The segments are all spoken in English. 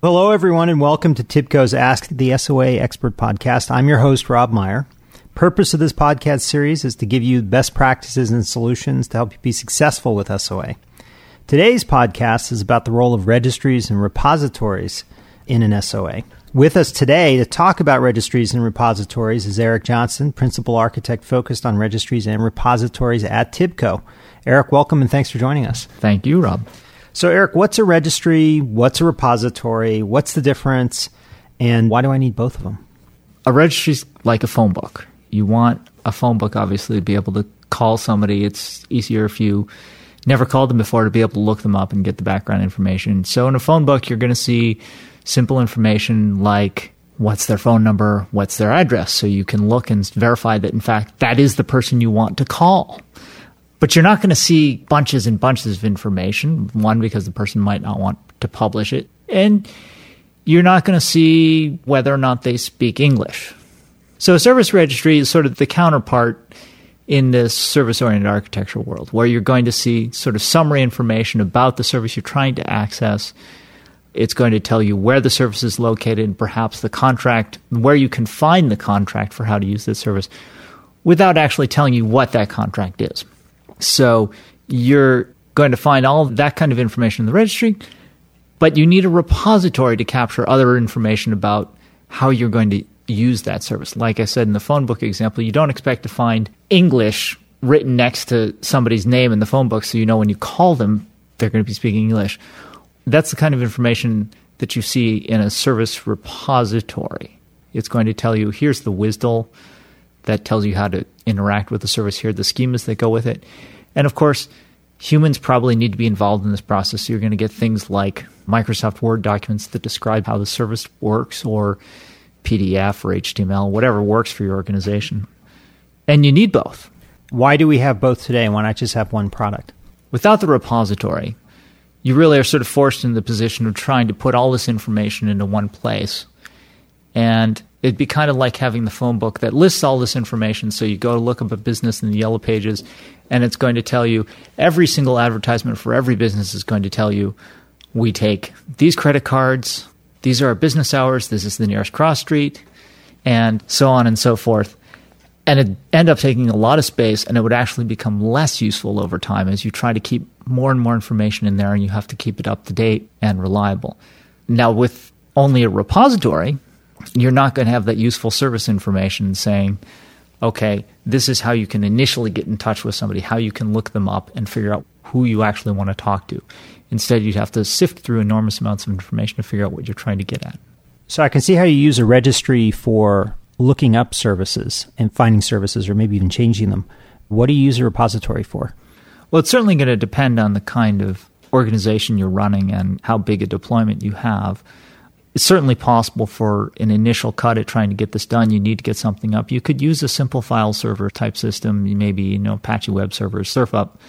Hello, everyone, and welcome to TIBCO's Ask the SOA Expert podcast. I'm your host, Rob Meyer. Purpose of this podcast series is to give you best practices and solutions to help you be successful with SOA. Today's podcast is about the role of registries and repositories in an SOA. With us today to talk about registries and repositories is Eric Johnson, Principal Architect focused on registries and repositories at TIBCO. Eric, welcome and thanks for joining us. Thank you, Rob. So, Eric, what's a registry? What's a repository? What's the difference? And why do I need both of them? A registry is like a phone book. You want a phone book, obviously, to be able to call somebody. It's easier if you never called them before to be able to look them up and get the background information. So, in a phone book, you're going to see simple information like what's their phone number, what's their address, so you can look and verify that, in fact, that is the person you want to call. But you're not going to see bunches and bunches of information. One, because the person might not want to publish it. And you're not going to see whether or not they speak English. So a service registry is sort of the counterpart in this service oriented architecture world, where you're going to see sort of summary information about the service you're trying to access. It's going to tell you where the service is located and perhaps the contract, where you can find the contract for how to use this service without actually telling you what that contract is. So you're going to find all that kind of information in the registry, but you need a repository to capture other information about how you're going to use that service. Like I said in the phone book example, you don't expect to find English written next to somebody's name in the phone book so you know when you call them, they're going to be speaking English. That's the kind of information that you see in a service repository. It's going to tell you here's the WSDL that tells you how to interact with the service here, the schemas that go with it. And of course, humans probably need to be involved in this process. So you're going to get things like Microsoft Word documents that describe how the service works, or PDF or HTML, whatever works for your organization. And you need both. Why do we have both today? Why not just have one product? Without the repository, you really are sort of forced in the position of trying to put all this information into one place. And it'd be kind of like having the phone book that lists all this information. So you go to look up a business in the yellow pages, and it's going to tell you every single advertisement for every business is going to tell you we take these credit cards, these are our business hours, this is the nearest cross street, and so on and so forth. And it end up taking a lot of space, and it would actually become less useful over time as you try to keep more and more information in there, and you have to keep it up to date and reliable. Now, with only a repository, you're not going to have that useful service information saying, okay, this is how you can initially get in touch with somebody, how you can look them up and figure out who you actually want to talk to. Instead, you'd have to sift through enormous amounts of information to figure out what you're trying to get at. So I can see how you use a registry for looking up services and finding services or maybe even changing them. What do you use a repository for? Well, it's certainly going to depend on the kind of organization you're running and how big a deployment you have it's certainly possible for an initial cut at trying to get this done. You need to get something up. You could use a simple file server type system, maybe you know Apache web servers, surf up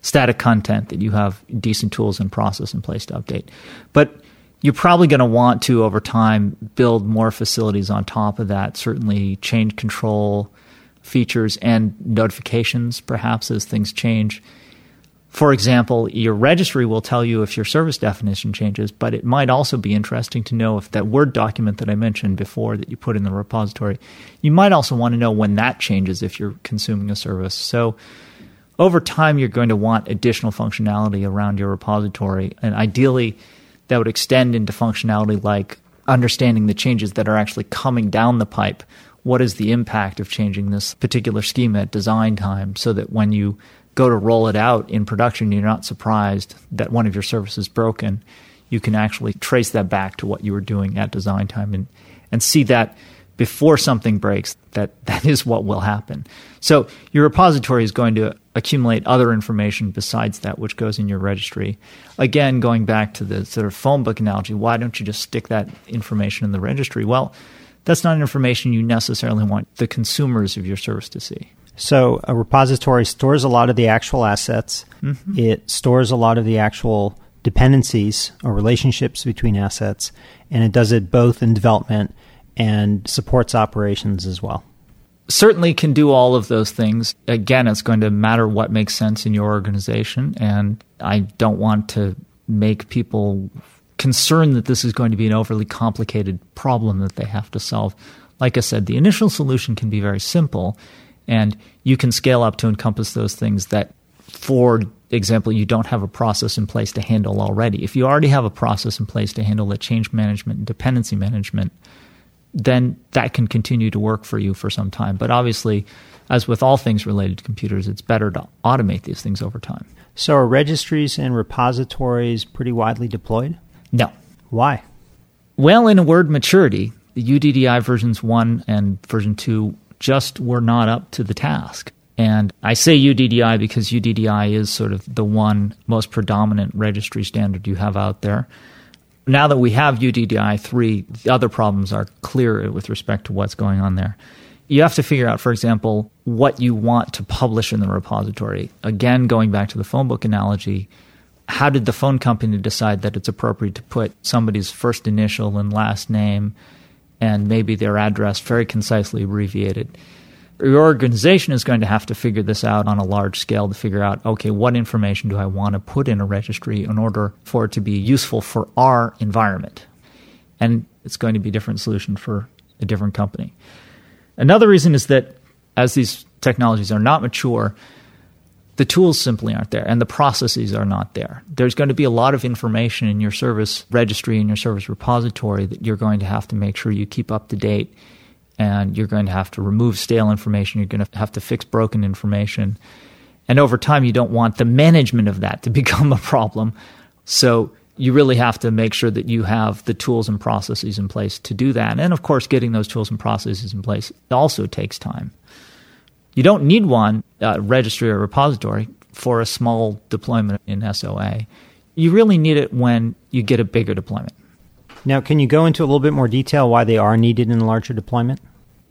static content that you have decent tools and process in place to update. But you're probably going to want to over time build more facilities on top of that. Certainly, change control features and notifications, perhaps as things change for example, your registry will tell you if your service definition changes, but it might also be interesting to know if that Word document that I mentioned before that you put in the repository, you might also want to know when that changes if you're consuming a service. So over time, you're going to want additional functionality around your repository, and ideally, that would extend into functionality like understanding the changes that are actually coming down the pipe. What is the impact of changing this particular schema at design time so that when you go to roll it out in production, you're not surprised that one of your services broken. You can actually trace that back to what you were doing at design time and, and see that before something breaks, that that is what will happen. So your repository is going to accumulate other information besides that which goes in your registry. Again, going back to the sort of phone book analogy, why don't you just stick that information in the registry? Well, that's not information you necessarily want the consumers of your service to see. So a repository stores a lot of the actual assets. Mm-hmm. It stores a lot of the actual dependencies or relationships between assets, and it does it both in development and supports operations as well. Certainly can do all of those things. Again, it's going to matter what makes sense in your organization, and I don't want to make people concerned that this is going to be an overly complicated problem that they have to solve. Like I said, the initial solution can be very simple, and you can scale up to encompass those things that, for example, you don't have a process in place to handle already. If you already have a process in place to handle the change management and dependency management, then that can continue to work for you for some time. But obviously, as with all things related to computers, it's better to automate these things over time. So, are registries and repositories pretty widely deployed? No. Why? Well, in a word, maturity, the UDDI versions 1 and version 2 just were not up to the task. And I say UDDI because UDDI is sort of the one most predominant registry standard you have out there. Now that we have UDDI 3, the other problems are clear with respect to what's going on there. You have to figure out, for example, what you want to publish in the repository. Again, going back to the phone book analogy, how did the phone company decide that it's appropriate to put somebody's first initial and last name and maybe their address very concisely abbreviated? Your organization is going to have to figure this out on a large scale to figure out okay, what information do I want to put in a registry in order for it to be useful for our environment? And it's going to be a different solution for a different company. Another reason is that as these technologies are not mature, the tools simply aren't there and the processes are not there. There's going to be a lot of information in your service registry and your service repository that you're going to have to make sure you keep up to date and you're going to have to remove stale information, you're going to have to fix broken information. And over time you don't want the management of that to become a problem. So you really have to make sure that you have the tools and processes in place to do that. And of course, getting those tools and processes in place also takes time. You don't need one uh, registry or repository for a small deployment in SOA. You really need it when you get a bigger deployment. Now, can you go into a little bit more detail why they are needed in a larger deployment?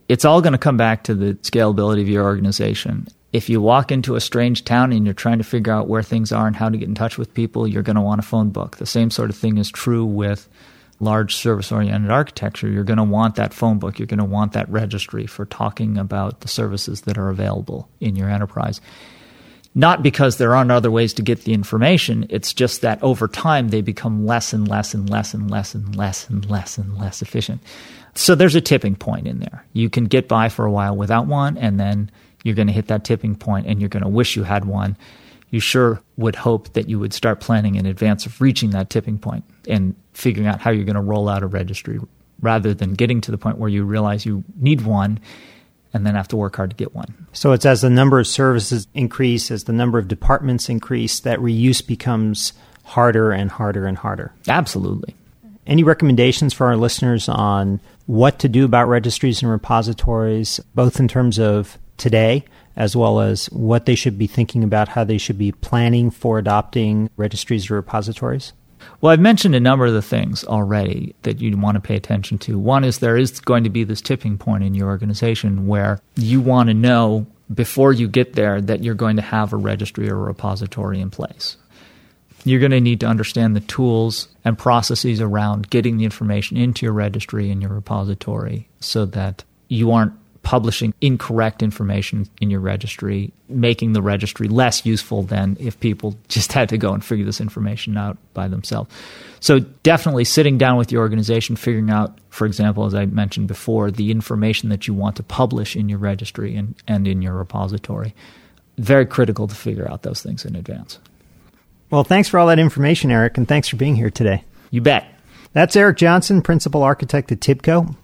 It's all going to come back to the scalability of your organization if you walk into a strange town and you're trying to figure out where things are and how to get in touch with people, you're going to want a phone book. The same sort of thing is true with large service oriented architecture. You're going to want that phone book. You're going to want that registry for talking about the services that are available in your enterprise. Not because there aren't other ways to get the information, it's just that over time they become less and less and less and less and less and less and less efficient. So there's a tipping point in there. You can get by for a while without one, and then you're going to hit that tipping point and you're going to wish you had one. You sure would hope that you would start planning in advance of reaching that tipping point and figuring out how you're going to roll out a registry rather than getting to the point where you realize you need one and then have to work hard to get one. So it's as the number of services increase, as the number of departments increase, that reuse becomes harder and harder and harder. Absolutely. Any recommendations for our listeners on what to do about registries and repositories, both in terms of today, as well as what they should be thinking about, how they should be planning for adopting registries or repositories? Well, I've mentioned a number of the things already that you want to pay attention to. One is there is going to be this tipping point in your organization where you want to know before you get there that you're going to have a registry or a repository in place. You're going to need to understand the tools and processes around getting the information into your registry and your repository so that you aren't publishing incorrect information in your registry, making the registry less useful than if people just had to go and figure this information out by themselves. So, definitely sitting down with your organization, figuring out, for example, as I mentioned before, the information that you want to publish in your registry and, and in your repository. Very critical to figure out those things in advance. Well, thanks for all that information, Eric, and thanks for being here today. You bet. That's Eric Johnson, Principal Architect at TIBCO.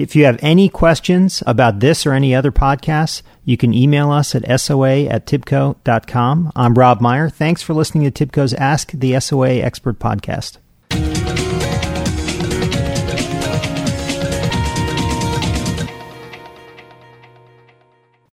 If you have any questions about this or any other podcasts, you can email us at soa at tibco.com. I'm Rob Meyer. Thanks for listening to TIBCO's Ask the SOA Expert podcast.